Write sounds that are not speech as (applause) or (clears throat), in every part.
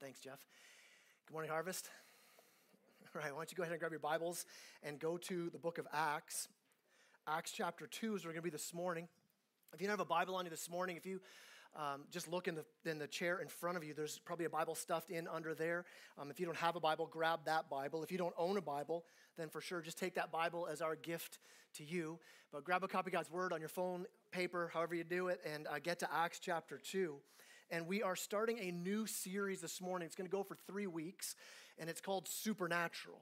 Thanks, Jeff. Good morning, Harvest. (laughs) All right, why don't you go ahead and grab your Bibles and go to the book of Acts. Acts chapter 2 is where we're going to be this morning. If you don't have a Bible on you this morning, if you um, just look in the, in the chair in front of you, there's probably a Bible stuffed in under there. Um, if you don't have a Bible, grab that Bible. If you don't own a Bible, then for sure just take that Bible as our gift to you. But grab a copy of God's Word on your phone, paper, however you do it, and uh, get to Acts chapter 2 and we are starting a new series this morning. It's going to go for three weeks, and it's called Supernatural.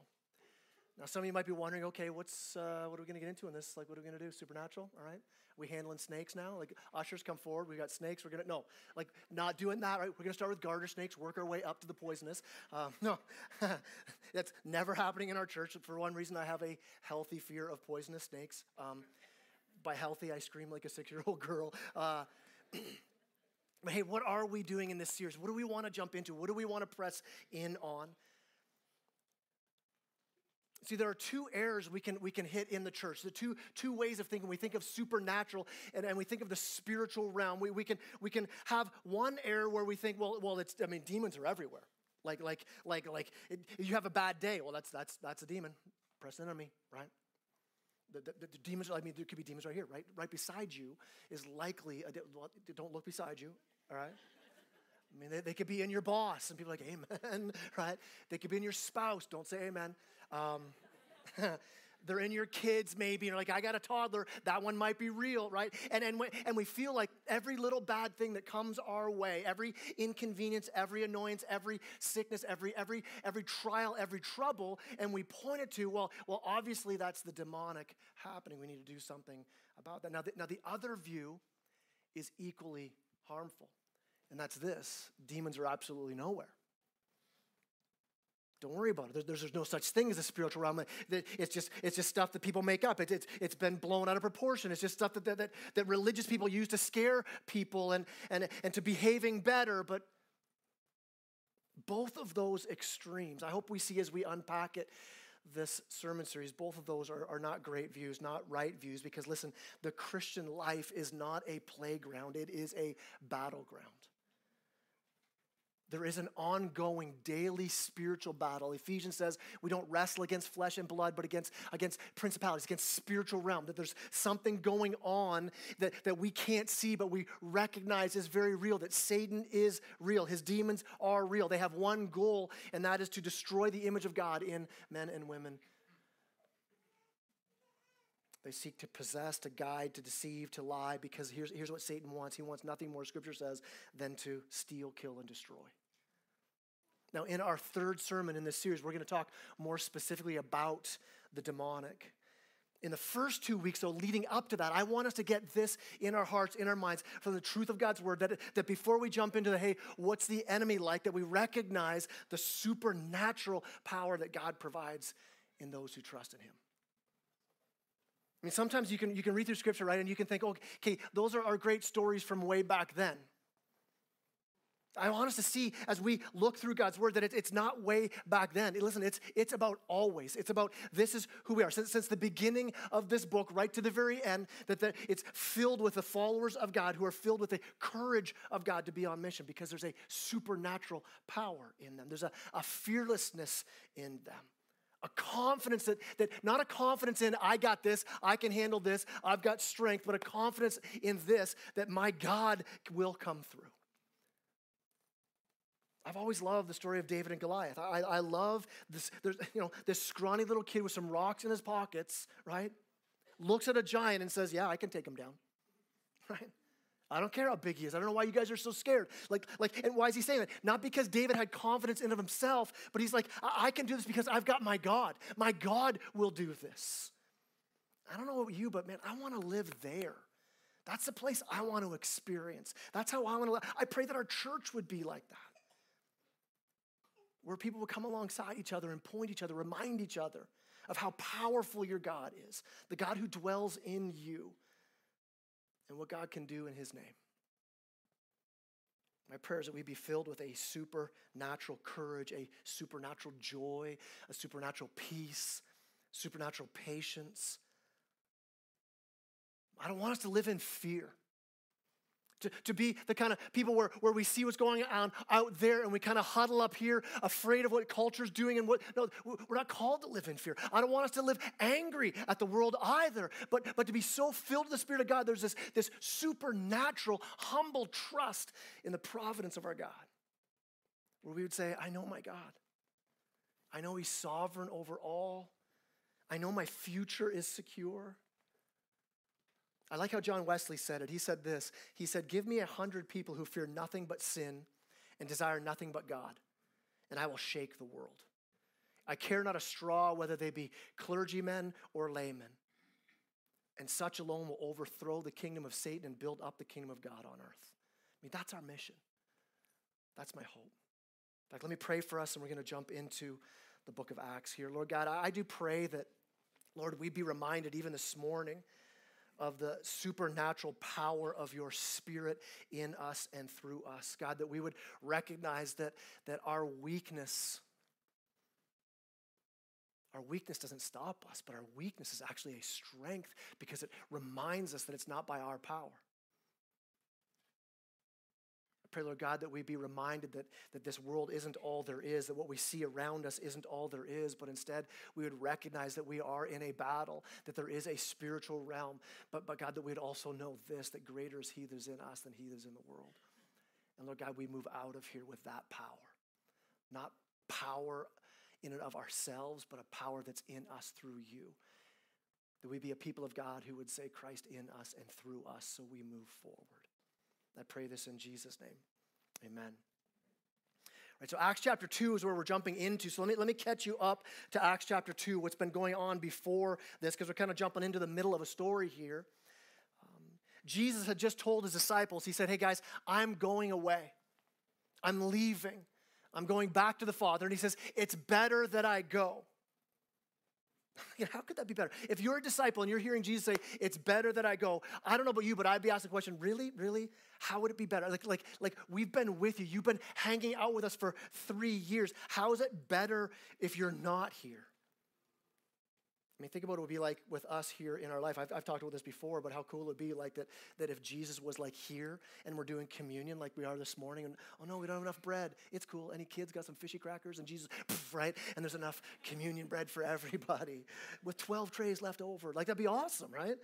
Now, some of you might be wondering, okay, what's uh, what are we going to get into in this? Like, what are we going to do? Supernatural, all right? Are we handling snakes now? Like, ushers come forward. We got snakes. We're going to no, like, not doing that. Right? We're going to start with garter snakes, work our way up to the poisonous. Um, (laughs) no, (laughs) that's never happening in our church. For one reason, I have a healthy fear of poisonous snakes. Um, by healthy, I scream like a six-year-old (laughs) girl. Uh, (clears throat) But hey, what are we doing in this series? What do we want to jump into? What do we want to press in on? See, there are two errors we can, we can hit in the church. The two, two ways of thinking. We think of supernatural and, and we think of the spiritual realm. We, we, can, we can have one error where we think, well, well, it's, I mean, demons are everywhere. Like, like, like, like, it, you have a bad day. Well, that's, that's, that's a demon. Press in on me, right? The, the, the, demons, I mean, there could be demons right here, right? Right beside you is likely, a, don't look beside you, all right? I mean, they, they could be in your boss, and people are like, amen, (laughs) right? They could be in your spouse, don't say amen. Um, (laughs) they're in your kids maybe you're like i got a toddler. That one might be real right? And, and, we, and we feel like every little bad thing that comes our way every inconvenience every annoyance every sickness every every every trial every trouble and we point it to well well obviously that's the demonic happening. We need to do something about that. Now the, now the other view is equally harmful and that's this. Demons are absolutely nowhere don't worry about it. There's, there's, no such thing as a spiritual realm. It's just, it's just stuff that people make up. It, it's, it's been blown out of proportion. It's just stuff that, that, that religious people use to scare people and, and, and to behaving better. But both of those extremes, I hope we see as we unpack it this sermon series, both of those are, are not great views, not right views, because listen, the Christian life is not a playground, it is a battleground. There is an ongoing daily spiritual battle. Ephesians says we don't wrestle against flesh and blood, but against, against principalities, against spiritual realm. That there's something going on that, that we can't see, but we recognize is very real, that Satan is real. His demons are real. They have one goal, and that is to destroy the image of God in men and women. They seek to possess, to guide, to deceive, to lie, because here's, here's what Satan wants. He wants nothing more, scripture says, than to steal, kill, and destroy. Now, in our third sermon in this series, we're going to talk more specifically about the demonic. In the first two weeks, though, leading up to that, I want us to get this in our hearts, in our minds, from the truth of God's word, that, that before we jump into the, hey, what's the enemy like, that we recognize the supernatural power that God provides in those who trust in him. I mean, sometimes you can, you can read through scripture, right, and you can think, oh, okay, those are our great stories from way back then. I want us to see as we look through God's word that it's not way back then. Listen, it's, it's about always. It's about this is who we are. Since, since the beginning of this book, right to the very end, that the, it's filled with the followers of God who are filled with the courage of God to be on mission because there's a supernatural power in them. There's a, a fearlessness in them. A confidence that, that, not a confidence in, I got this, I can handle this, I've got strength, but a confidence in this, that my God will come through. I've always loved the story of David and Goliath. I, I love this, there's, you know, this scrawny little kid with some rocks in his pockets, right? Looks at a giant and says, Yeah, I can take him down. (laughs) Right? I don't care how big he is. I don't know why you guys are so scared. Like, like, and why is he saying that? Not because David had confidence in of himself, but he's like, I, I can do this because I've got my God. My God will do this. I don't know about you, but man, I want to live there. That's the place I want to experience. That's how I want to live. I pray that our church would be like that where people will come alongside each other and point each other, remind each other of how powerful your God is, the God who dwells in you, and what God can do in his name. My prayer is that we be filled with a supernatural courage, a supernatural joy, a supernatural peace, supernatural patience. I don't want us to live in fear. To, to be the kind of people where, where we see what's going on out there and we kind of huddle up here afraid of what culture's doing and what no we're not called to live in fear. I don't want us to live angry at the world either but but to be so filled with the spirit of god there's this this supernatural humble trust in the providence of our god. Where we would say i know my god. I know he's sovereign over all. I know my future is secure I like how John Wesley said it. He said this He said, Give me a hundred people who fear nothing but sin and desire nothing but God, and I will shake the world. I care not a straw whether they be clergymen or laymen. And such alone will overthrow the kingdom of Satan and build up the kingdom of God on earth. I mean, that's our mission. That's my hope. In fact, let me pray for us, and we're going to jump into the book of Acts here. Lord God, I do pray that, Lord, we be reminded even this morning of the supernatural power of your spirit in us and through us. God, that we would recognize that, that our weakness, our weakness doesn't stop us, but our weakness is actually a strength because it reminds us that it's not by our power pray, Lord God, that we be reminded that, that this world isn't all there is, that what we see around us isn't all there is, but instead we would recognize that we are in a battle, that there is a spiritual realm. But, but God, that we'd also know this, that greater is He that is in us than He that is in the world. And Lord God, we move out of here with that power. Not power in and of ourselves, but a power that's in us through you. That we be a people of God who would say Christ in us and through us so we move forward. I pray this in Jesus' name. Amen. Right, so Acts chapter 2 is where we're jumping into. So let me, let me catch you up to Acts chapter 2, what's been going on before this, because we're kind of jumping into the middle of a story here. Um, Jesus had just told his disciples, he said, Hey guys, I'm going away. I'm leaving. I'm going back to the Father. And he says, It's better that I go. (laughs) How could that be better? If you're a disciple and you're hearing Jesus say, It's better that I go, I don't know about you, but I'd be asking the question, Really? Really? How would it be better? Like, like, like we've been with you. You've been hanging out with us for three years. How is it better if you're not here? I mean, think about what it would be like with us here in our life. I've, I've talked about this before, but how cool it would be like that, that if Jesus was like here and we're doing communion like we are this morning, and oh no, we don't have enough bread. It's cool. Any kids got some fishy crackers? And Jesus, (laughs) right? And there's enough communion bread for (laughs) everybody with 12 trays left over. Like, that'd be awesome, right?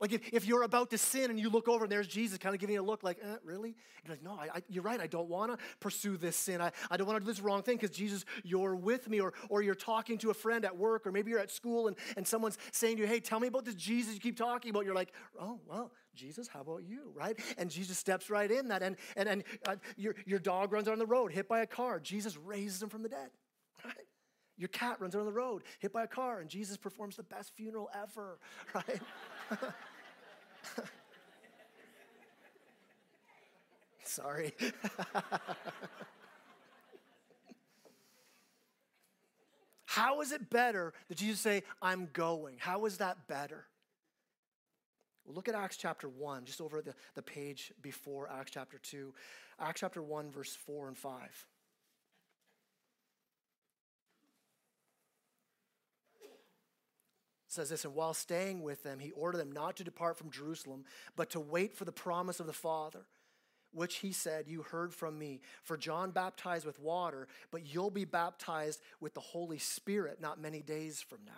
Like if, if you're about to sin and you look over and there's Jesus kind of giving you a look like, eh, really? You're like, no, I, I, you're right. I don't want to pursue this sin. I, I don't want to do this wrong thing because Jesus, you're with me. Or, or you're talking to a friend at work or maybe you're at school and, and someone's saying to you, hey, tell me about this Jesus you keep talking about. You're like, oh, well, Jesus, how about you, right? And Jesus steps right in that. And, and, and uh, your, your dog runs out on the road, hit by a car. Jesus raises him from the dead, right? Your cat runs out on the road, hit by a car, and Jesus performs the best funeral ever, (laughs) right? (laughs) Sorry. (laughs) How is it better that Jesus say, I'm going? How is that better? Well, look at Acts chapter 1, just over the, the page before Acts chapter 2. Acts chapter 1, verse 4 and 5. Says this, and while staying with them, he ordered them not to depart from Jerusalem, but to wait for the promise of the Father, which he said, You heard from me. For John baptized with water, but you'll be baptized with the Holy Spirit not many days from now.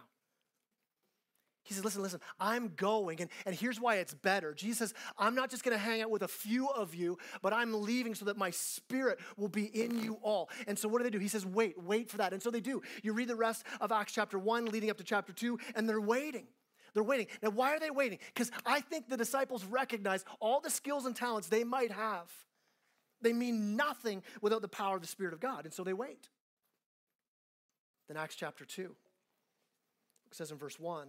He says, Listen, listen, I'm going. And, and here's why it's better. Jesus says, I'm not just to hang out with a few of you, but I'm leaving so that my spirit will be in you all. And so what do they do? He says, Wait, wait for that. And so they do. You read the rest of Acts chapter 1 leading up to chapter 2, and they're waiting. They're waiting. Now, why are they waiting? Because I think the disciples recognize all the skills and talents they might have. They mean nothing without the power of the Spirit of God. And so they wait. Then Acts chapter 2. It says in verse 1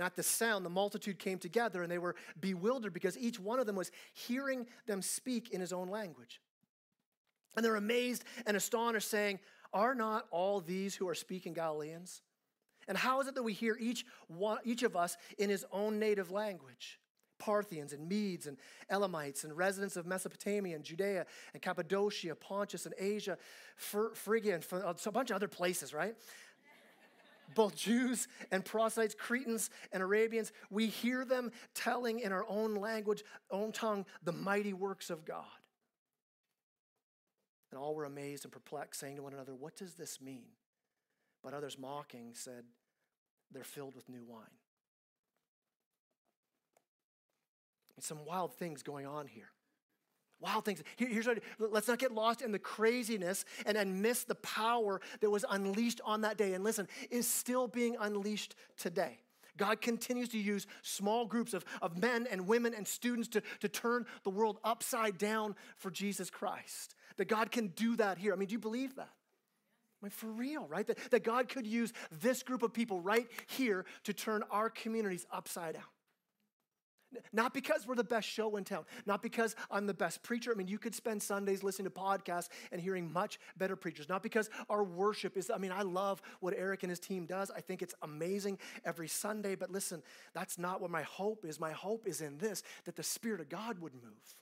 And at the sound, the multitude came together and they were bewildered because each one of them was hearing them speak in his own language. And they're amazed and astonished, saying, Are not all these who are speaking Galileans? And how is it that we hear each, one, each of us in his own native language? Parthians and Medes and Elamites and residents of Mesopotamia and Judea and Cappadocia, Pontus and Asia, Phrygia, and a bunch of other places, right? Both Jews and proselytes, Cretans and Arabians, we hear them telling in our own language, own tongue, the mighty works of God. And all were amazed and perplexed, saying to one another, What does this mean? But others mocking said, They're filled with new wine. some wild things going on here. Wild things. Here, here's what, let's not get lost in the craziness and, and miss the power that was unleashed on that day. And listen, is still being unleashed today. God continues to use small groups of, of men and women and students to, to turn the world upside down for Jesus Christ. That God can do that here. I mean, do you believe that? I mean, for real, right? That, that God could use this group of people right here to turn our communities upside down. Not because we're the best show in town, not because I'm the best preacher. I mean, you could spend Sundays listening to podcasts and hearing much better preachers. Not because our worship is, I mean, I love what Eric and his team does. I think it's amazing every Sunday. But listen, that's not what my hope is. My hope is in this that the Spirit of God would move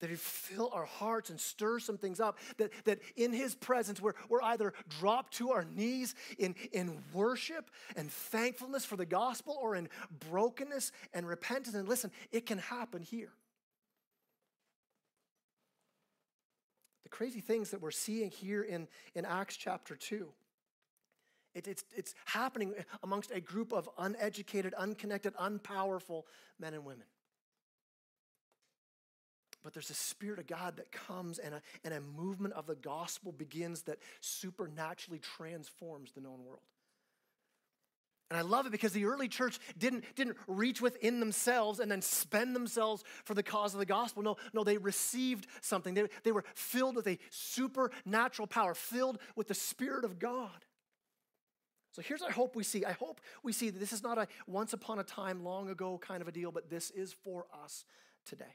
that he'd fill our hearts and stir some things up, that, that in his presence we're, we're either dropped to our knees in, in worship and thankfulness for the gospel or in brokenness and repentance. And listen, it can happen here. The crazy things that we're seeing here in, in Acts chapter 2. It, it's, it's happening amongst a group of uneducated, unconnected, unpowerful men and women. But there's a Spirit of God that comes and a, and a movement of the gospel begins that supernaturally transforms the known world. And I love it because the early church didn't, didn't reach within themselves and then spend themselves for the cause of the gospel. No, no, they received something. They, they were filled with a supernatural power, filled with the Spirit of God. So here's I hope we see. I hope we see that this is not a once upon a time, long ago kind of a deal, but this is for us today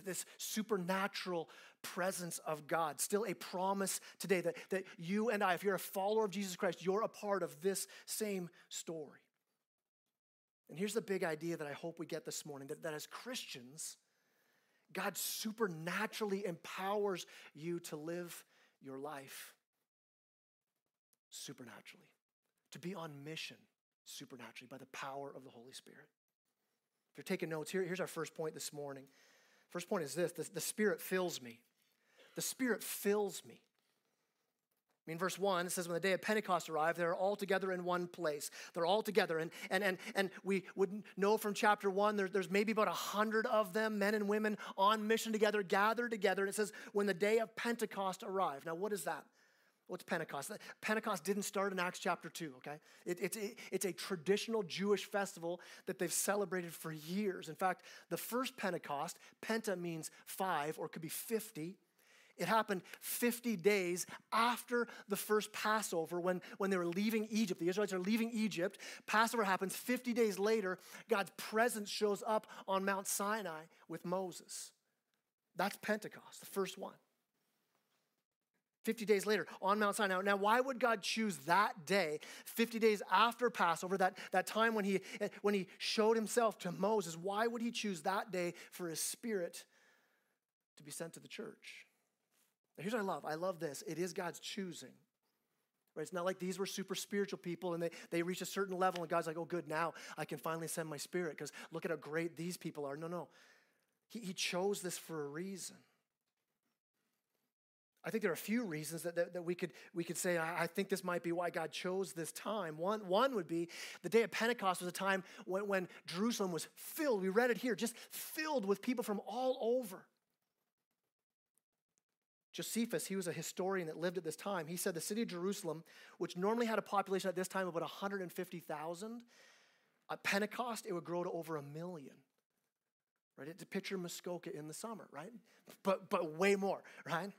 this supernatural presence of God. Still a promise today that, that you and I, if you're a follower of Jesus Christ, you're a part of this same story. And here's the big idea that I hope we get this morning that, that as Christians, God supernaturally empowers you to live your life supernaturally, to be on mission supernaturally by the power of the Holy Spirit. If you're taking notes, here, here's our first point this morning. First point is this the, the Spirit fills me. The Spirit fills me. I mean, verse 1, it says, when the day of Pentecost arrived, they're all together in one place. They're all together. And, and, and, and we would know from chapter 1, there, there's maybe about a 100 of them, men and women, on mission together, gathered together. And it says, when the day of Pentecost arrived. Now, what is that? What's Pentecost? Pentecost didn't start in Acts chapter 2, okay? It, it's, it, it's a traditional Jewish festival that they've celebrated for years. In fact, the first Pentecost, Penta means five or could be 50. It happened 50 days after the first Passover when, when they were leaving Egypt. The Israelites are leaving Egypt. Passover happens 50 days later. God's presence shows up on Mount Sinai with Moses. That's Pentecost, the first one. 50 days later on Mount Sinai. Now, why would God choose that day, 50 days after Passover, that, that time when he, when he showed himself to Moses? Why would he choose that day for his spirit to be sent to the church? Now, here's what I love I love this it is God's choosing. Right? It's not like these were super spiritual people and they, they reach a certain level and God's like, oh, good, now I can finally send my spirit because look at how great these people are. No, no. He, he chose this for a reason. I think there are a few reasons that, that, that, we, could, we could say, I, I think this might be why God chose this time. One, one would be the day of Pentecost was a time when, when Jerusalem was filled. We read it here, just filled with people from all over. Josephus, he was a historian that lived at this time. He said the city of Jerusalem, which normally had a population at this time of about 150,000, at Pentecost, it would grow to over a million. Right? It's to picture Muskoka in the summer, right? But, but way more, right?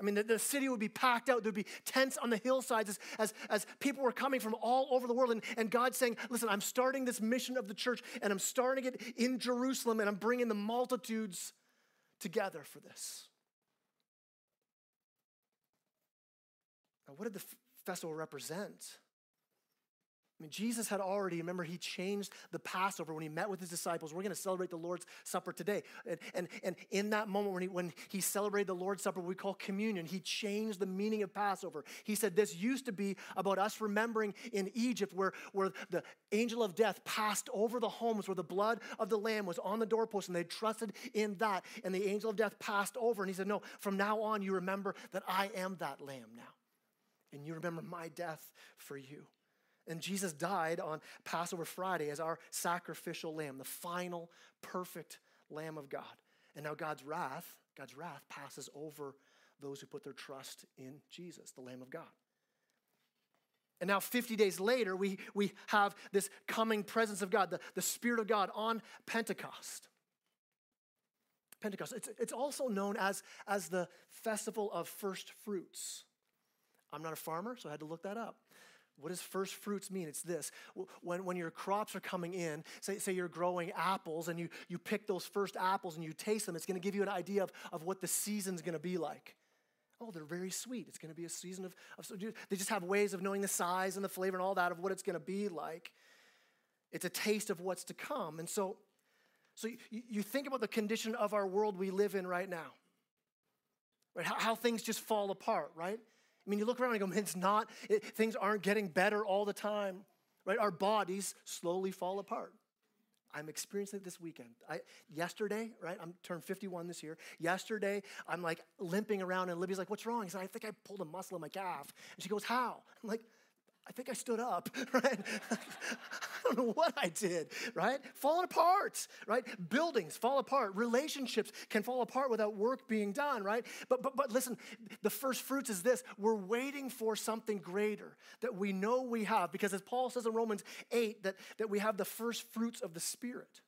I mean, the, the, city would be packed out. There'd be tents on the hillsides as, as, as people were coming from all over the world. And, and God saying, Listen, I'm starting this mission of the church, and I'm starting it in Jerusalem, and I'm bringing the multitudes together for this. Now, what did the festival represent? Mean, Jesus had already, remember, he changed the Passover when he met with his disciples. We're going to celebrate the Lord's Supper today. And, and, and in that moment when he, when he celebrated the Lord's Supper, we call communion, he changed the meaning of Passover. He said this used to be about us remembering in Egypt where, where the angel of death passed over the homes where the blood of the lamb was on the doorpost and they trusted in that. And the angel of death passed over. And he said, No, from now on, you remember that I am that lamb now. And you remember my death for you. And Jesus died on Passover Friday as our sacrificial lamb, the final perfect lamb of God. And now God's wrath, God's wrath passes over those who put their trust in Jesus, the Lamb of God. And now, 50 days later, we, we have this coming presence of God, the, the Spirit of God on Pentecost. Pentecost. It's, it's also known as, as the Festival of First Fruits. I'm not a farmer, so I had to look that up. What does first fruits mean? It's this. When, when your crops are coming in, say, say you're growing apples and you, you pick those first apples and you taste them, it's going to give you an idea of, of what the season's going to be like. Oh, they're very sweet. It's going to be a season of, of, they just have ways of knowing the size and the flavor and all that of what it's going to be like. It's a taste of what's to come. And so, so you, you think about the condition of our world we live in right now, right? How, how things just fall apart, right? I mean, you look around and go, man, it's not, it, things aren't getting better all the time, right? Our bodies slowly fall apart. I'm experiencing it this weekend. I, yesterday, right? I'm turned 51 this year. Yesterday, I'm like limping around, and Libby's like, "What's wrong?" He said, "I think I pulled a muscle in my calf." And she goes, "How?" I'm like, I think I stood up, (laughs) right? Don't know what I did, right? Falling apart, right? Buildings fall apart. Relationships can fall apart without work being done, right? But, but, but listen, the first fruits is this we're waiting for something greater that we know we have, because as Paul says in Romans 8, that, that we have the first fruits of the Spirit.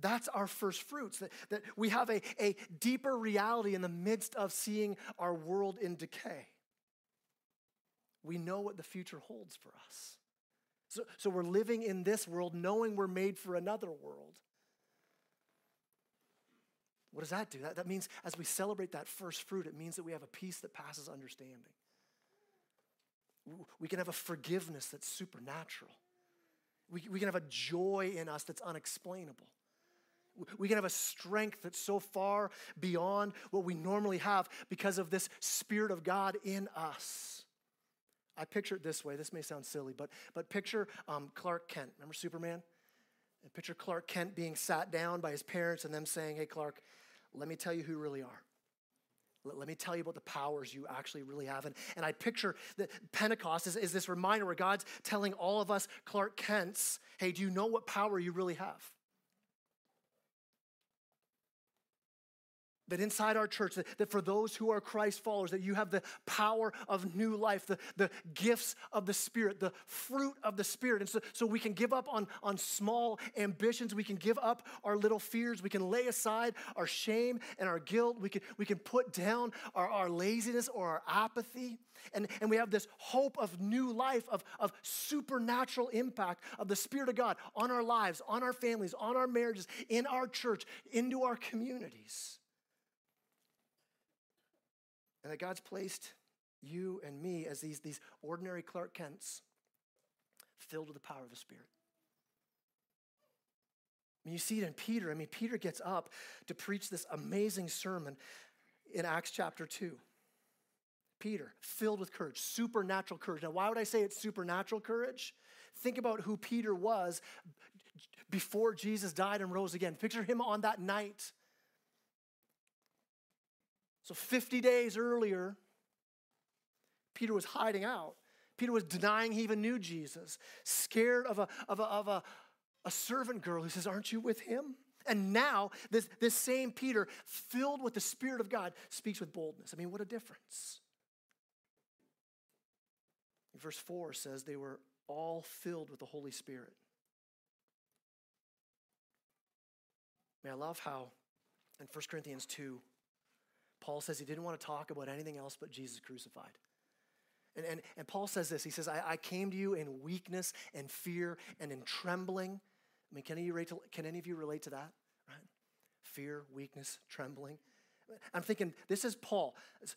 That's our first fruits, that, that we have a, a deeper reality in the midst of seeing our world in decay we know what the future holds for us. So, so we're living in this world knowing we're made for another world. What does that do? That, that means as we celebrate that first fruit, it means that we have a peace that passes understanding. We can have a forgiveness that's supernatural. We, we can have a joy in us that's unexplainable. We can have a strength that's so far beyond what we normally have because of this Spirit of God in us. I picture it this way. This may sound silly, but, but picture um, Clark Kent. Remember Superman? And picture Clark Kent being sat down by his parents and them saying, Hey, Clark, let me tell you who you really are. Let, let me tell you about the powers you actually really have. And, and I picture that Pentecost is, is this reminder where God's telling all of us Clark Kents, Hey, do you know what power you really have? That inside our church, that, that, for those who are Christ followers, that you have the power of new life, the, the gifts of the Spirit, the fruit of the Spirit. And so, so we can give up on, on small ambitions. We can give up our little fears. We can lay aside our shame and our guilt. We can, we can put down our, our laziness or our apathy. And, and we have this hope of new life, of, of supernatural impact of the Spirit of God on our lives, on our families, on our marriages, in our church, into our communities. And that God's placed you and me as these, these ordinary Clark Kents filled with the power of the Spirit. I mean, you see it in Peter. I mean, Peter gets up to preach this amazing sermon in Acts chapter 2. Peter, filled with courage, supernatural courage. Now, why would I say it's supernatural courage? Think about who Peter was before Jesus died and rose again. Picture him on that night so 50 days earlier, Peter was hiding out. Peter was denying he even knew Jesus, scared of a, of a, of a, a servant girl who says, Aren't you with him? And now, this, this same Peter, filled with the Spirit of God, speaks with boldness. I mean, what a difference. Verse 4 says they were all filled with the Holy Spirit. Man, I love how in 1 Corinthians 2, Paul says he didn't want to talk about anything else but Jesus crucified. And, and, and Paul says this he says, I, I came to you in weakness and fear and in trembling. I mean, can any, can any of you relate to that? Right? Fear, weakness, trembling. I'm thinking, this is Paul.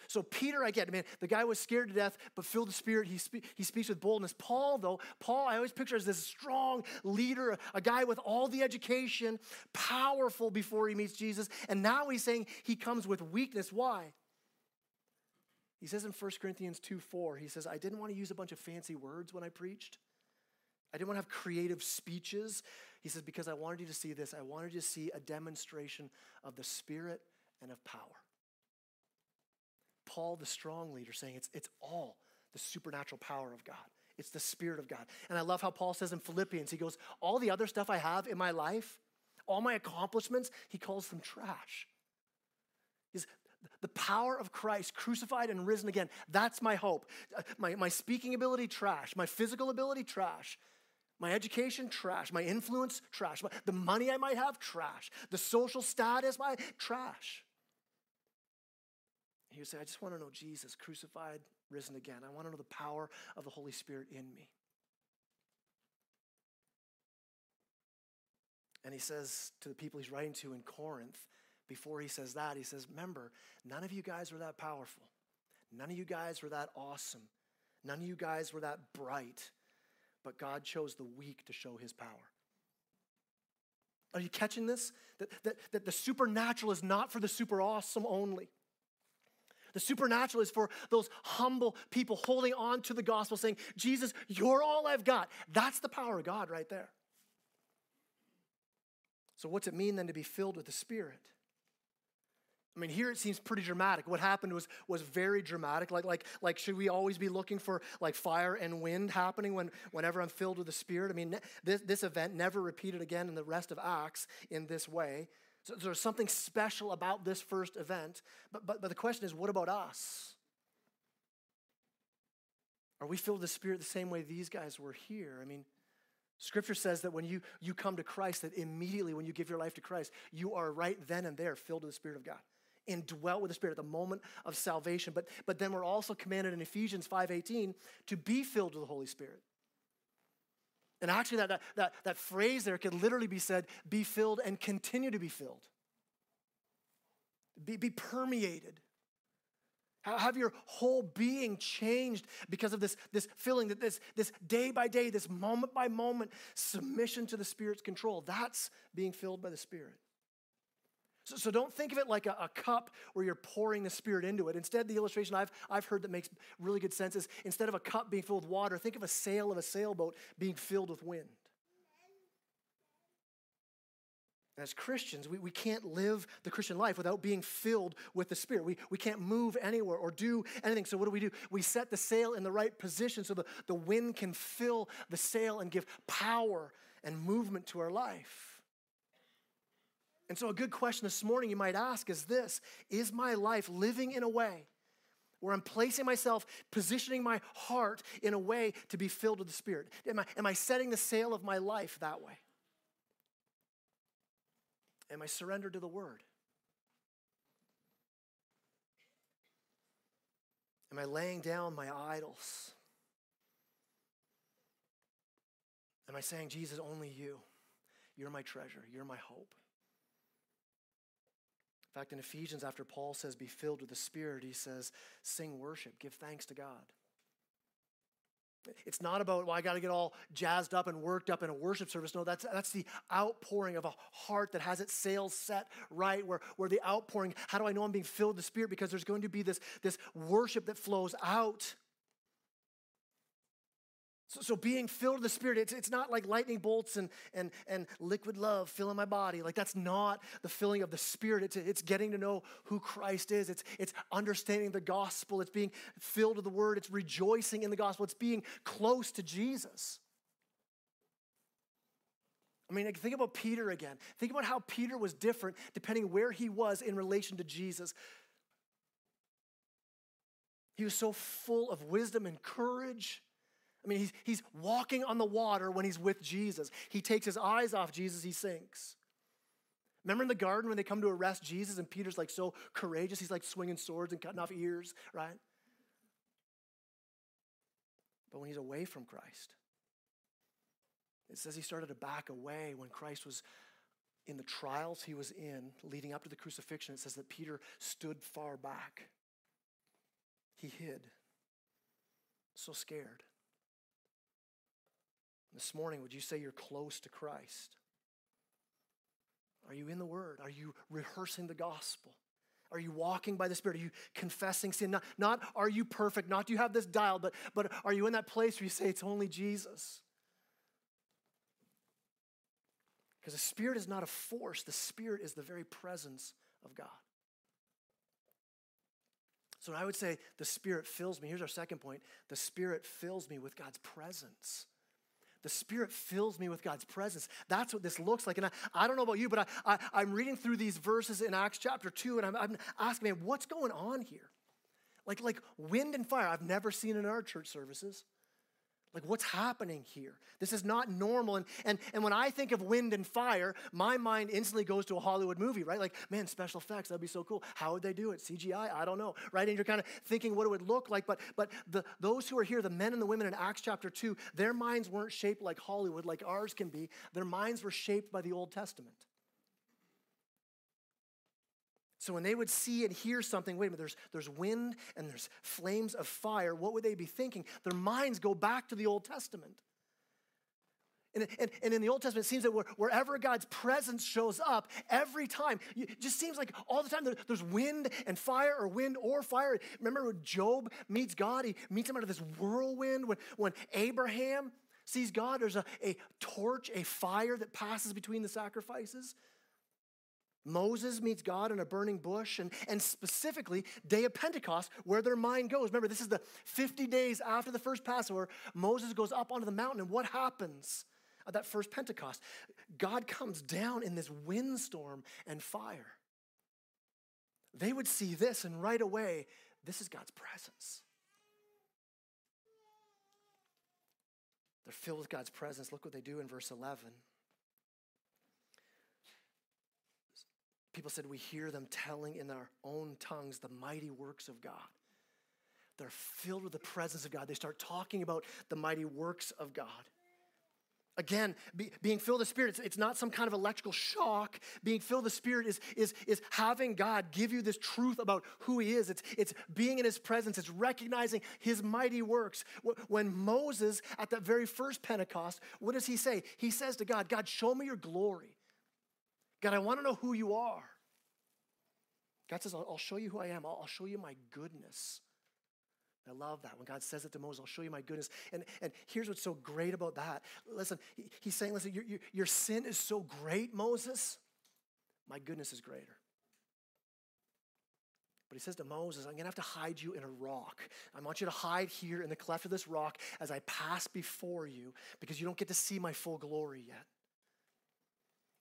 So Peter, I get, I mean, the guy was scared to death, but filled with spirit. He, spe- he speaks with boldness. Paul, though, Paul, I always picture as this strong leader, a guy with all the education, powerful before he meets Jesus. And now he's saying he comes with weakness. Why? He says in 1 Corinthians 2 4, he says, I didn't want to use a bunch of fancy words when I preached. I didn't want to have creative speeches. He says, because I wanted you to see this. I wanted you to see a demonstration of the Spirit and of power. Paul, the strong leader, saying it's, it's all the supernatural power of God. It's the Spirit of God. And I love how Paul says in Philippians, he goes, All the other stuff I have in my life, all my accomplishments, he calls them trash. He's, the power of Christ, crucified and risen again, that's my hope. My, my speaking ability, trash. My physical ability, trash. My education, trash. My influence, trash. The money I might have, trash. The social status, my trash. He would say, I just want to know Jesus, crucified, risen again. I want to know the power of the Holy Spirit in me. And he says to the people he's writing to in Corinth, before he says that, he says, Remember, none of you guys were that powerful. None of you guys were that awesome. None of you guys were that bright. But God chose the weak to show his power. Are you catching this? That, that, that the supernatural is not for the super awesome only. The supernatural is for those humble people holding on to the gospel, saying, Jesus, you're all I've got. That's the power of God right there. So, what's it mean then to be filled with the Spirit? I mean, here it seems pretty dramatic. What happened was, was very dramatic. Like, like, like, should we always be looking for like fire and wind happening when, whenever I'm filled with the Spirit? I mean, this, this event never repeated again in the rest of Acts in this way. So there's something special about this first event. But, but, but the question is, what about us? Are we filled with the Spirit the same way these guys were here? I mean, Scripture says that when you, you come to Christ, that immediately when you give your life to Christ, you are right then and there filled with the Spirit of God. Indwelt with the Spirit at the moment of salvation. But, but then we're also commanded in Ephesians 5.18 to be filled with the Holy Spirit. And actually, that, that, that, that phrase there could literally be said, be filled and continue to be filled. Be, be permeated. Have your whole being changed because of this, this feeling that this, this day by day, this moment by moment submission to the Spirit's control. That's being filled by the Spirit. So, so don't think of it like a, a, cup where you're pouring the Spirit into it. Instead, the illustration I've, I've heard that makes really good sense is instead of a cup being filled with water, think of a sail of a sailboat being filled with wind. As Christians, we, we can't live the Christian life without being filled with the Spirit. We, we can't move anywhere or do anything. So, what do we do? We set the sail in the right position so the, the wind can fill the sail and give power and movement to our life. And so, a good question this morning you might ask is this Is my life living in a way where I'm placing myself, positioning my heart in a way to be filled with the Spirit? Am I, am I setting the sail of my life that way? Am I surrendered to the Word? Am I laying down my idols? Am I saying, Jesus, only you? You're my treasure. You're my hope. In fact, in Ephesians, after Paul says, be filled with the Spirit, he says, sing worship, give thanks to God. It's not about, well, I got to get all jazzed up and worked up in a worship service. No, that's, that's the outpouring of a heart that has its sails set right, where, where the outpouring, how do I know I'm being filled with the Spirit? Because there's going to be this, this worship that flows out so, so being filled with the Spirit, it's, it's not like lightning bolts and, and, and liquid love filling my body. Like that's not the filling of the Spirit. It's, it's getting to know who Christ is. It's, it's understanding the gospel. It's being filled with the word. It's rejoicing in the gospel. It's being close to Jesus. I mean, think about Peter again. Think about how Peter was different depending where he was in relation to Jesus. He was so full of wisdom and courage. I mean, he's, he's walking on the water when he's with Jesus. He takes his eyes off Jesus, he sinks. Remember in the garden when they come to arrest Jesus and Peter's like so courageous? He's like swinging swords and cutting off ears, right? But when he's away from Christ, it says he started to back away when Christ was in the trials he was in leading up to the crucifixion, it says that Peter stood far back. He hid, so scared. This morning, would you say you're close to Christ? Are you in the Word? Are you rehearsing the gospel? Are you walking by the Spirit? Are you confessing sin? Not, not are you perfect, not do you have this dialed, but, but are you in that place where you say it's only Jesus? Because the Spirit is not a force, the Spirit is the very presence of God. So I would say the Spirit fills me. Here's our second point the Spirit fills me with God's presence. The Spirit fills me with God's presence. That's what this looks like. And I, I don't know about you, but I, I, am reading through these verses in Acts chapter 2, and I'm, I'm asking, man, what's going on here? Like, like wind and fire, I've never seen in our church services. Like, what's happening here? This is not normal. And, and, and when I think of wind and fire, my mind instantly goes to a Hollywood movie, right? Like, man, special effects, that'd be so cool. How would they do it? CGI? I don't know, right? And you're kind of thinking what it would look like. But, but the, those who are here, the men and the women in Acts chapter 2, their minds weren't shaped like Hollywood, like ours can be. Their minds were shaped by the Old Testament. So when they would see and hear something, wait a minute, there's, there's wind and there's flames of fire, what would they be thinking? Their minds go back to the Old Testament. And, and, and in the Old Testament, it seems that wherever God's presence shows up, every time, it just seems like all the time there's wind and fire or wind or fire. Remember when Job meets God? He meets him out of this whirlwind. When, when Abraham sees God, there's a, a torch, a fire that passes between the sacrifices. Moses meets God in a burning bush, and, and specifically, day of Pentecost, where their mind goes. Remember, this is the 50 days after the first Passover. Moses goes up onto the mountain, and what happens at that first Pentecost? God comes down in this windstorm and fire. They would see this, and right away, this is God's presence. They're filled with God's presence. Look what they do in verse 11. People said, We hear them telling in their own tongues the mighty works of God. They're filled with the presence of God. They start talking about the mighty works of God. Again, be, being filled with the Spirit, it's, it's, not some kind of electrical shock. Being filled with the Spirit is, is, is having God give you this truth about who He is. It's, it's being in His presence, it's recognizing His mighty works. When Moses, at that very first Pentecost, what does he say? He says to God, God, show me your glory. God, I want to know who you are. God says, I'll, show you who I am. I'll, show you my goodness. I love that when God says it to Moses, I'll show you my goodness. And, and here's what's so great about that. Listen, he, he's saying, listen, your, your, your sin is so great, Moses. My goodness is greater. But he says to Moses, I'm going to have to hide you in a rock. I want you to hide here in the cleft of this rock as I pass before you because you don't get to see my full glory yet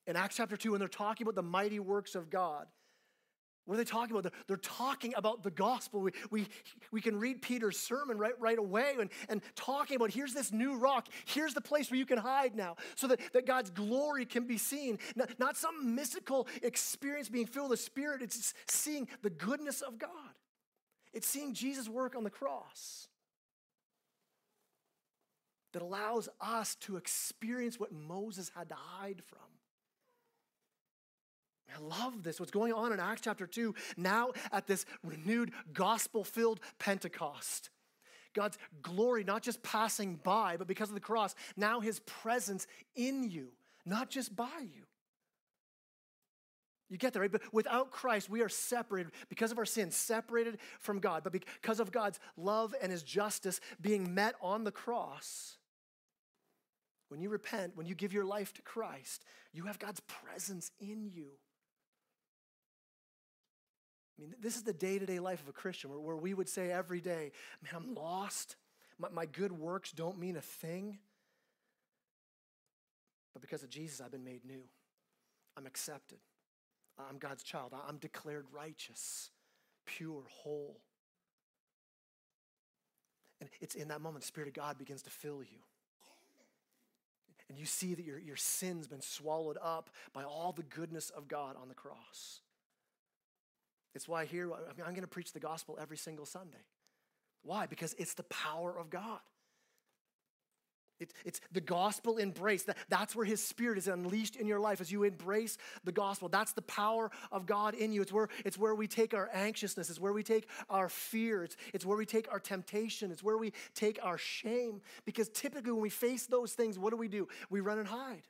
in Acts chapter 2 when they're talking about the mighty works of God. What are they talking about? They're, they're talking about the gospel. We, we, we can read Peter's sermon right, right away and, and talking about here's this new rock, here's the place where you can hide now, so that, that God's glory can be seen. Not, not some mystical experience being filled with the Spirit, it's seeing the goodness of God. It's seeing Jesus work on the cross that allows us to experience what Moses had to hide from. I love this. What's going on in Acts chapter 2 now at this renewed gospel filled Pentecost. God's glory not just passing by, but because of the cross, now his presence in you, not just by you. You get that, right? But without Christ, we are separated because of our sin, separated from God. But because of God's love and his justice being met on the cross, when you repent, when you give your life to Christ, you have God's presence in you. I mean, this is the day to day life of a Christian where, where, we would say every day, man, I'm lost. My, my good works don't mean a thing. But because of Jesus, I've been made new. I'm accepted. I'm God's child. I'm declared righteous, pure, whole. And it's in that moment, the Spirit of God begins to fill you. And you see that your, your sin's been swallowed up by all the goodness of God on the cross. It's why here, I I'm going to preach the gospel every single Sunday. Why? Because it's the power of God. It, it's the gospel embrace. That, that's where his spirit is unleashed in your life as you embrace the gospel. That's the power of God in you. It's where, it's where we take our anxiousness. It's where we take our fear. It's, it's where we take our temptation. It's where we take our shame. Because typically when we face those things, what do we do? We run and hide.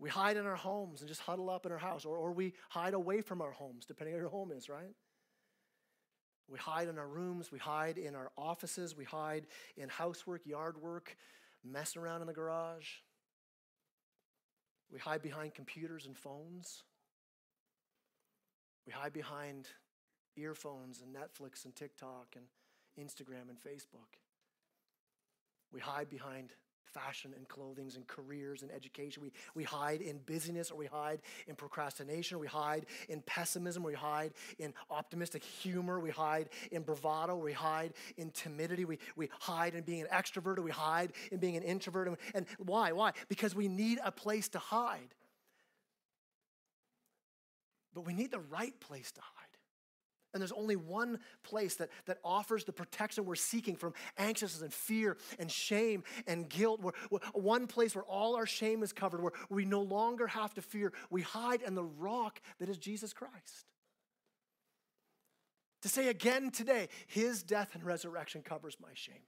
We hide in our homes and just huddle up in our house, or, or we hide away from our homes, depending on your home is, right? We hide in our rooms, we hide in our offices, we hide in housework, yard work, messing around in the garage. We hide behind computers and phones. We hide behind earphones and Netflix and TikTok and Instagram and Facebook. We hide behind fashion and clothings and careers and education. We, we hide in busyness or we hide in procrastination. Or we hide in pessimism. Or we hide in optimistic humor. We hide in bravado. We hide in timidity. We, we hide in being an extrovert. Or we hide in being an introvert. And, and why? Why? Because we need a place to hide. But we need the right place to hide. And there's only one place that, that offers the protection we're seeking from anxiousness and fear and shame and guilt. Where, one place where all our shame is covered, where we no longer have to fear. We hide in the rock that is Jesus Christ. To say again today, his death and resurrection covers my shame,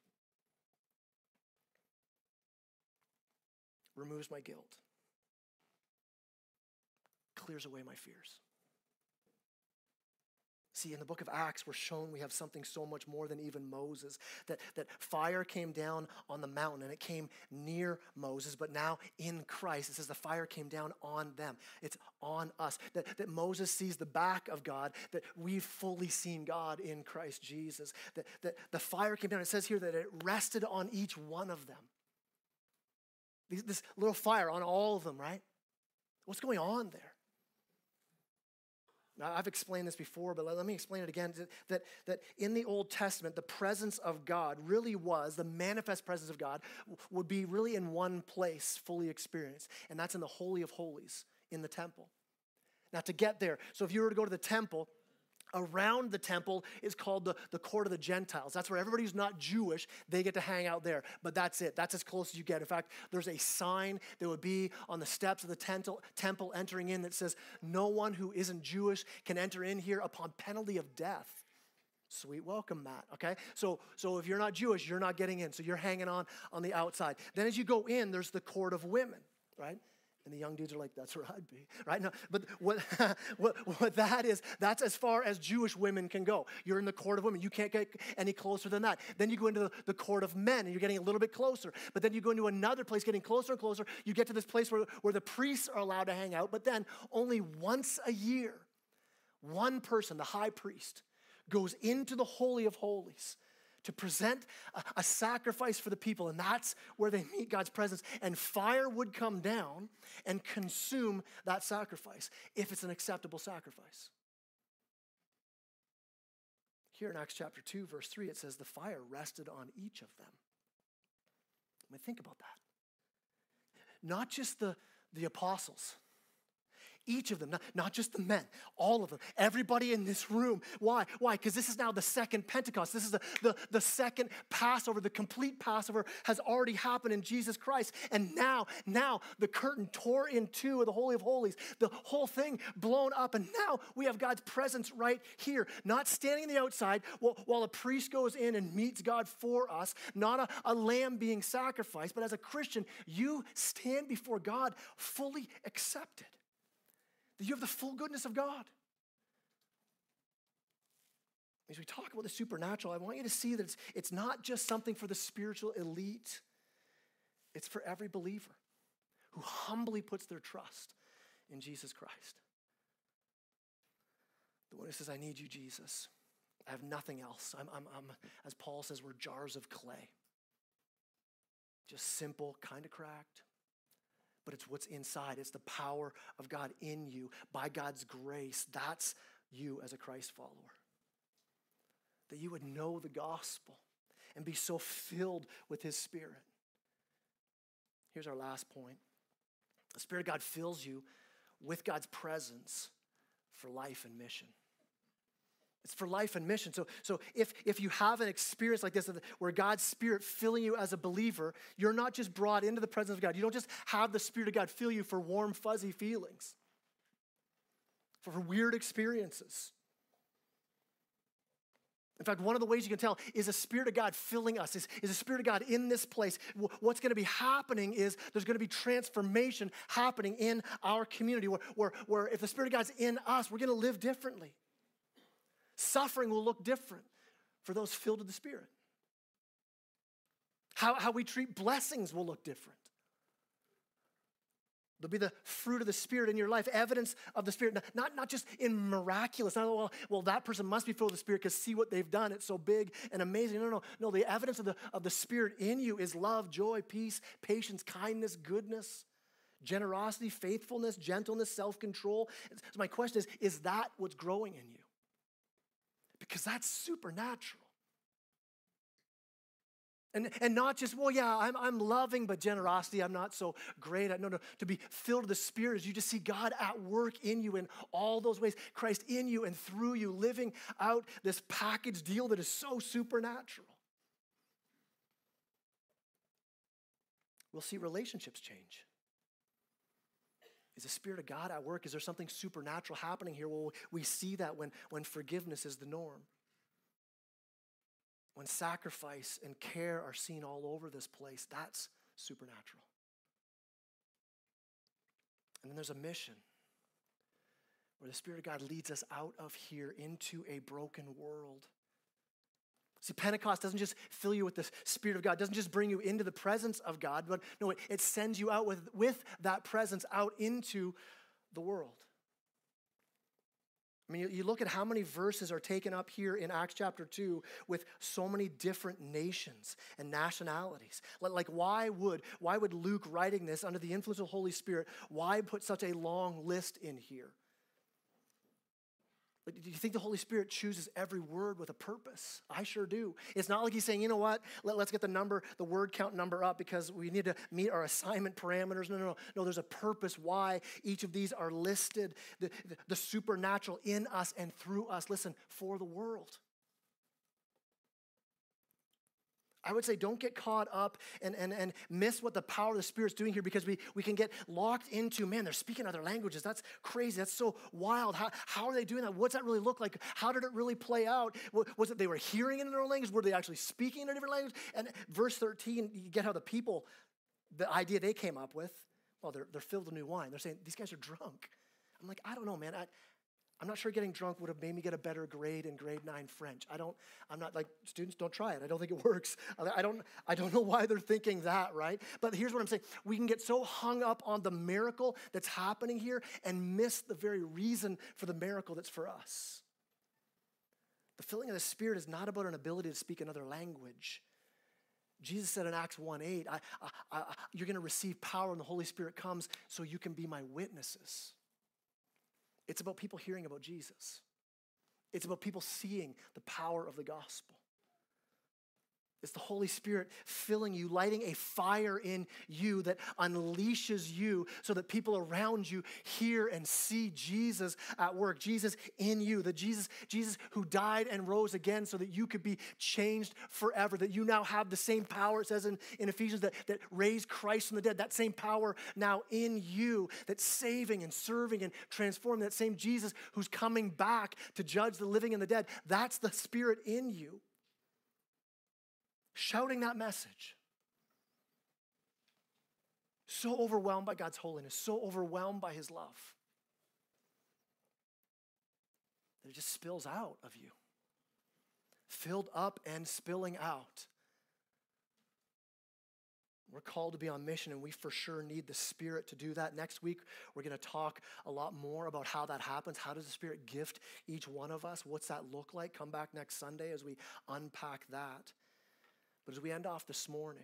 removes my guilt, clears away my fears. See, in the book of Acts, we're shown we have something so much more than even Moses. That, that fire came down on the mountain and it came near Moses, but now in Christ, it says the fire came down on them. It's on us. That, that Moses sees the back of God, that we've fully seen God in Christ Jesus. That, that the fire came down. It says here that it rested on each one of them. This little fire on all of them, right? What's going on there? Now, I've explained this before, but let me explain it again. That, that in the Old Testament, the presence of God really was, the manifest presence of God would be really in one place, fully experienced, and that's in the Holy of Holies, in the temple. Now, to get there, so if you were to go to the temple, around the temple is called the, the court of the Gentiles. That's where everybody who's not Jewish, they get to hang out there. But that's it. That's as close as you get. In fact, there's a sign that would be on the steps of the temple, temple entering in that says, No one who isn't Jewish can enter in here upon penalty of death. Sweet welcome, mat. Okay, so so if you're not Jewish, you're not getting in. So you're hanging on on the outside. Then as you go in, there's the court of women, right? And the young dudes are like, that's where I'd be, (laughs) right? No, but what, (laughs) what, what that is, that's as far as Jewish women can go. You're in the court of women. You can't get any closer than that. Then you go into the, the court of men, and you're getting a little bit closer. But then you go into another place, getting closer and closer. You get to this place where, where the priests are allowed to hang out. But then only once a year, one person, the high priest, goes into the Holy of Holies to present a, a, sacrifice for the people. And that's where they meet God's presence. And fire would come down and consume that sacrifice if it's an acceptable sacrifice. Here in Acts chapter 2, verse 3, it says, The fire rested on each of them. I mean, think about that. Not just the, the apostles, each of them, not, not just the men, all of them, everybody in this room. Why? Why? Because this is now the second Pentecost. This is the, the, the second Passover. The complete Passover has already happened in Jesus Christ. And now, now the curtain tore in two of the Holy of Holies, the whole thing blown up. And now we have God's presence right here, not standing on the outside while, while a priest goes in and meets God for us, not a, a lamb being sacrificed, but as a Christian, you stand before God fully accepted that you have the full goodness of God. As we talk about the supernatural, I want you to see that it's, it's not just something for the spiritual elite, it's for every believer who humbly puts their trust in Jesus Christ. The one who says, I need you, Jesus. I have nothing else. I'm, I'm, I'm, as Paul says, we're jars of clay. Just simple, kind of cracked, but it's what's inside. It's the power of God in you by God's grace. That's you as a Christ follower. That you would know the gospel and be so filled with His Spirit. Here's our last point the Spirit of God fills you with God's presence for life and mission. It's for life and mission. So, so if, if you have an experience like this where God's Spirit filling you as a believer, you're not just brought into the presence of God. You don't just have the Spirit of God fill you for warm, fuzzy feelings, for weird experiences. In fact, one of the ways you can tell is the Spirit of God filling us, is, is the Spirit of God in this place. What's going to be happening is there's going to be transformation happening in our community where, where, where if the Spirit of God's in us, we're going to live differently. Suffering will look different for those filled with the Spirit. How, how we treat blessings will look different. There'll be the fruit of the Spirit in your life, evidence of the Spirit, not, not just in miraculous, not, well, well, that person must be filled with the Spirit because see what they've done. It's so big and amazing. No, no, no. The evidence of the, of the Spirit in you is love, joy, peace, patience, kindness, goodness, generosity, faithfulness, gentleness, self control. So, my question is is that what's growing in you? Because that's supernatural. And, and not just, well, yeah, I'm, I'm loving, but generosity, I'm not so great at. No, no, to be filled with the Spirit is you just see God at work in you in all those ways. Christ in you and through you, living out this package deal that is so supernatural. We'll see relationships change. Is the Spirit of God at work? Is there something supernatural happening here? Well, we see that when, when forgiveness is the norm when sacrifice and care are seen all over this place, that's supernatural. And then there's a mission where the Spirit of God leads us out of here into a broken world. See, Pentecost doesn't just fill you with the Spirit of God, doesn't just bring you into the presence of God, but no, it, it sends you out with, with that presence out into the world. I mean, you look at how many verses are taken up here in Acts chapter 2 with so many different nations and nationalities. Like, why would, why would Luke writing this under the influence of the Holy Spirit, why put such a long list in here? Do you think the Holy Spirit chooses every word with a purpose? I sure do. It's not like he's saying, you know what, Let, us get the number, the word count number up because we need to meet our assignment parameters. No, no, no. No, there's a purpose why each of these are listed. The, the, the supernatural in us and through us, listen, for the world. I would say don't get caught up and, and, and miss what the power of the Spirit's doing here because we, we can get locked into, man, they're speaking other languages. That's crazy. That's so wild. How, how are they doing that? What's that really look like? How did it really play out? Was it they were hearing in their language? Were they actually speaking in a different language? And verse 13, you get how the people, the idea they came up with, well, they're, they're filled with new wine. They're saying, these guys are drunk. I'm like, I don't know, man. I, I'm not sure getting drunk would have made me get a better grade in grade nine French. I don't, I'm not like, students don't try it. I don't think it (laughs) works. I don't, I don't know why they're thinking that, right? But here's what I'm saying. We can get so hung up on the miracle that's happening here and miss the very reason for the miracle that's for us. The filling of the Spirit is not about an ability to speak another language. Jesus said in Acts 1 8, I, I, I, you're going to receive power when the Holy Spirit comes so you can be my witnesses. It's about people hearing about Jesus. It's about people seeing the power of the gospel. It's the Holy Spirit filling you, lighting a fire in you that unleashes you so that people around you hear and see Jesus at work, Jesus in you, the Jesus, Jesus who died and rose again so that you could be changed forever, that you now have the same power, it says in, in Ephesians, that, that raised Christ from the dead, that same power now in you, that's saving and serving and transforming, that same Jesus who's coming back to judge the living and the dead. That's the Spirit in you shouting that message. So overwhelmed by God's holiness, so overwhelmed by His love, that it just spills out of you, filled up and spilling out. We're called to be on mission, and we for sure need the Spirit to do that. Next week, we're going to talk a lot more about how that happens. How does the Spirit gift each one of us? What's that look like? Come back next Sunday as we unpack that. But as we end off this morning,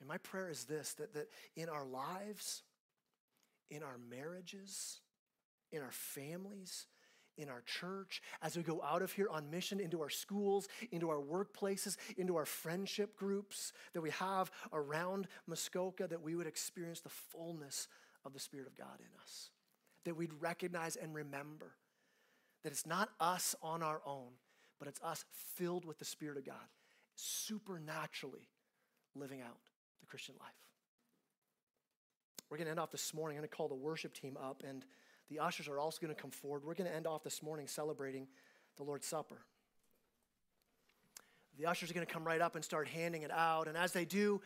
and my prayer is this that, that in our lives, in our marriages, in our families, in our church, as we go out of here on mission into our schools, into our workplaces, into our friendship groups that we have around Muskoka, that we would experience the fullness of the Spirit of God in us. That we'd recognize and remember That it's not us on our own, but it's us filled with the Spirit of God, supernaturally living out the Christian life. We're going to end off this morning. I'm going to call the worship team up, and the ushers are also going to come forward. We're going to end off this morning celebrating the Lord's Supper. The ushers are going to come right up and start handing it out. And as they do,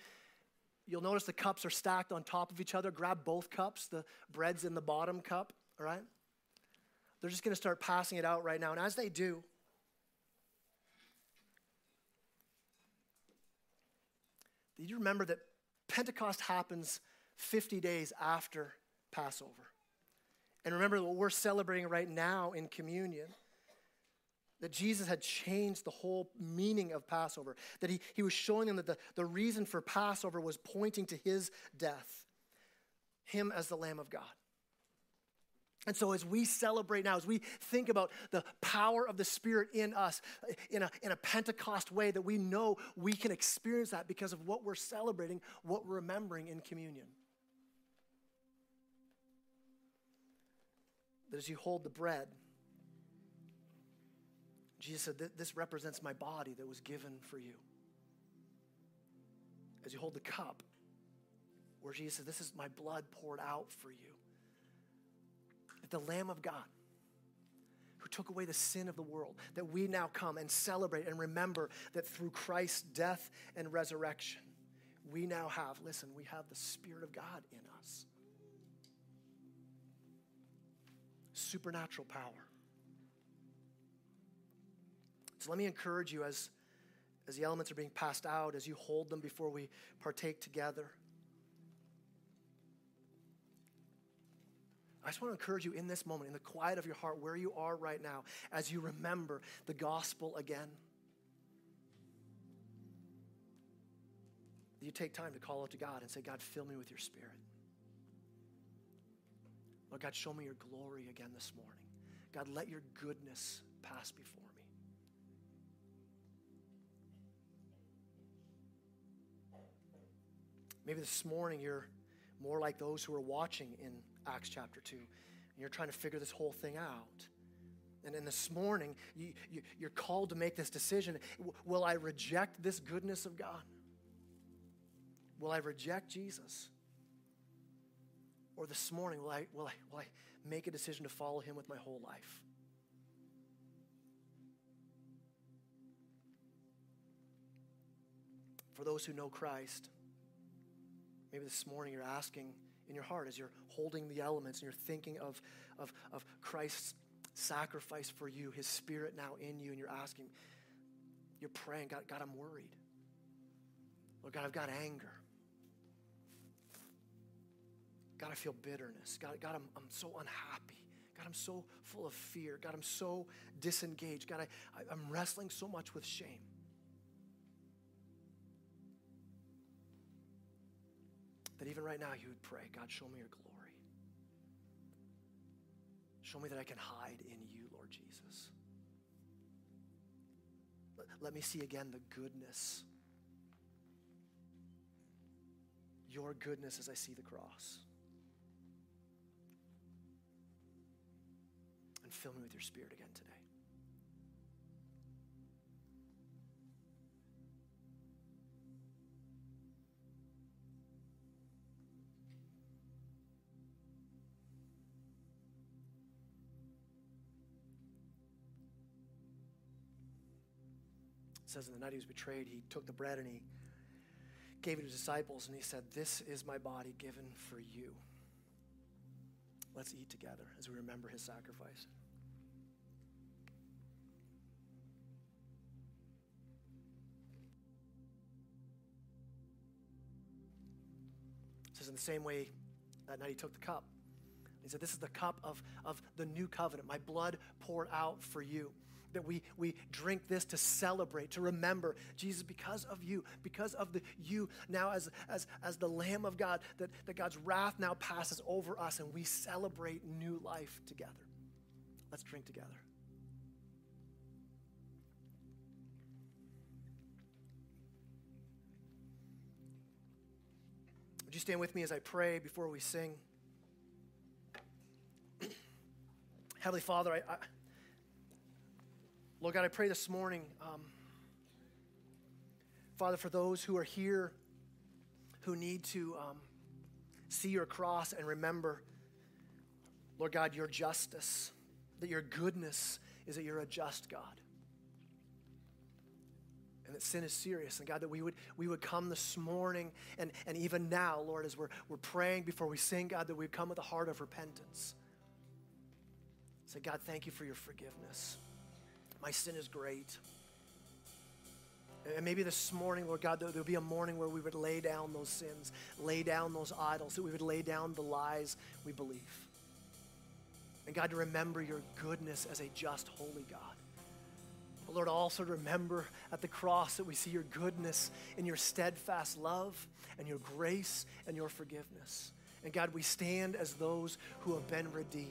you'll notice the cups are stacked on top of each other. Grab both cups. The bread's in the bottom cup, all right? They're just going to start passing it out right now. And as they do, you remember that Pentecost happens 50 days after Passover? And remember what we're celebrating right now in communion that Jesus had changed the whole meaning of Passover, that he, he was showing them that the, the reason for Passover was pointing to his death, him as the Lamb of God. And so, as we celebrate now, as we think about the power of the Spirit in us in a, in a Pentecost way, that we know we can experience that because of what we're celebrating, what we're remembering in communion. That as you hold the bread, Jesus said, This represents my body that was given for you. As you hold the cup, where Jesus said, This is my blood poured out for you. That the Lamb of God, who took away the sin of the world, that we now come and celebrate and remember that through Christ's death and resurrection, we now have, listen, we have the Spirit of God in us. Supernatural power. So let me encourage you as, as the elements are being passed out, as you hold them before we partake together. I just want to encourage you in this moment, in the quiet of your heart, where you are right now, as you remember the gospel again. You take time to call out to God and say, God, fill me with your spirit. Lord God, show me your glory again this morning. God, let your goodness pass before me. Maybe this morning you're more like those who are watching in Acts chapter 2, and you're trying to figure this whole thing out. And then this morning, you, you, you're called to make this decision. Will I reject this goodness of God? Will I reject Jesus? Or this morning, will I, will I, will I make a decision to follow him with my whole life? For those who know Christ, Maybe this morning you're asking in your heart as you're holding the elements and you're thinking of, of, of Christ's sacrifice for you, his spirit now in you, and you're asking, you're praying, God, God, I'm worried. Lord God, I've got anger. God, I feel bitterness. God, God I'm, I'm so unhappy. God, I'm so full of fear. God, I'm so disengaged. God, I, I, I'm wrestling so much with shame. That even right now you would pray, God, show me your glory. Show me that I can hide in you, Lord Jesus. Let, me see again the goodness, your goodness as I see the cross. And fill me with your spirit again today. It says in the night he was betrayed, he took the bread and he gave it to his disciples and he said, This is my body given for you. Let's eat together as we remember his sacrifice. It says, in the same way, that night he took the cup. He said, This is the cup of, of the new covenant, my blood poured out for you that we, we drink this to celebrate, to remember Jesus, because of you, because of the you now as, as, as the Lamb of God, that, that God's wrath now passes over us and we celebrate new life together. Let's drink together. Would you stand with me as I pray before we sing? (clears throat) Heavenly Father, I, I Lord God, I pray this morning, um, Father, for those who are here who need to um, see your cross and remember, Lord God, your justice, that your goodness is that you're a just God. And that sin is serious. And God, that we would, we would come this morning and, and even now, Lord, as we're, we're praying before we sing, God, that we come with a heart of repentance. Say, God, thank you for your forgiveness. My sin is great. And maybe this morning, Lord God, there would be a morning where we would lay down those sins, lay down those idols, that we would lay down the lies we believe. And God, to remember your goodness as a just, holy God. But Lord, also to remember at the cross that we see your goodness and your steadfast love and your grace and your forgiveness. And God, we stand as those who have been redeemed.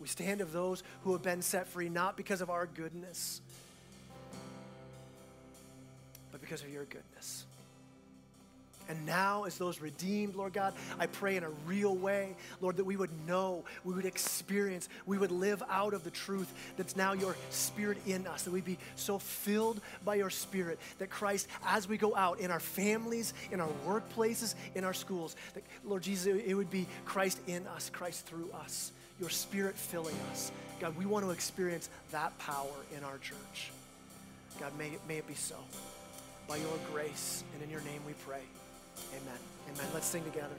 We stand of those who have been set free, not because of our goodness, but because of your goodness. And now, as those redeemed, Lord God, I pray in a real way, Lord, that we would know, we would experience, we would live out of the truth that's now your Spirit in us, that we'd be so filled by your Spirit that Christ, as we go out in our families, in our workplaces, in our schools, that, Lord Jesus, it would be Christ in us, Christ through us, your Spirit filling us. God, we want to experience that power in our church. God, may it, may it be so. By your grace and in your name we pray. Amen. Amen. Let's sing together.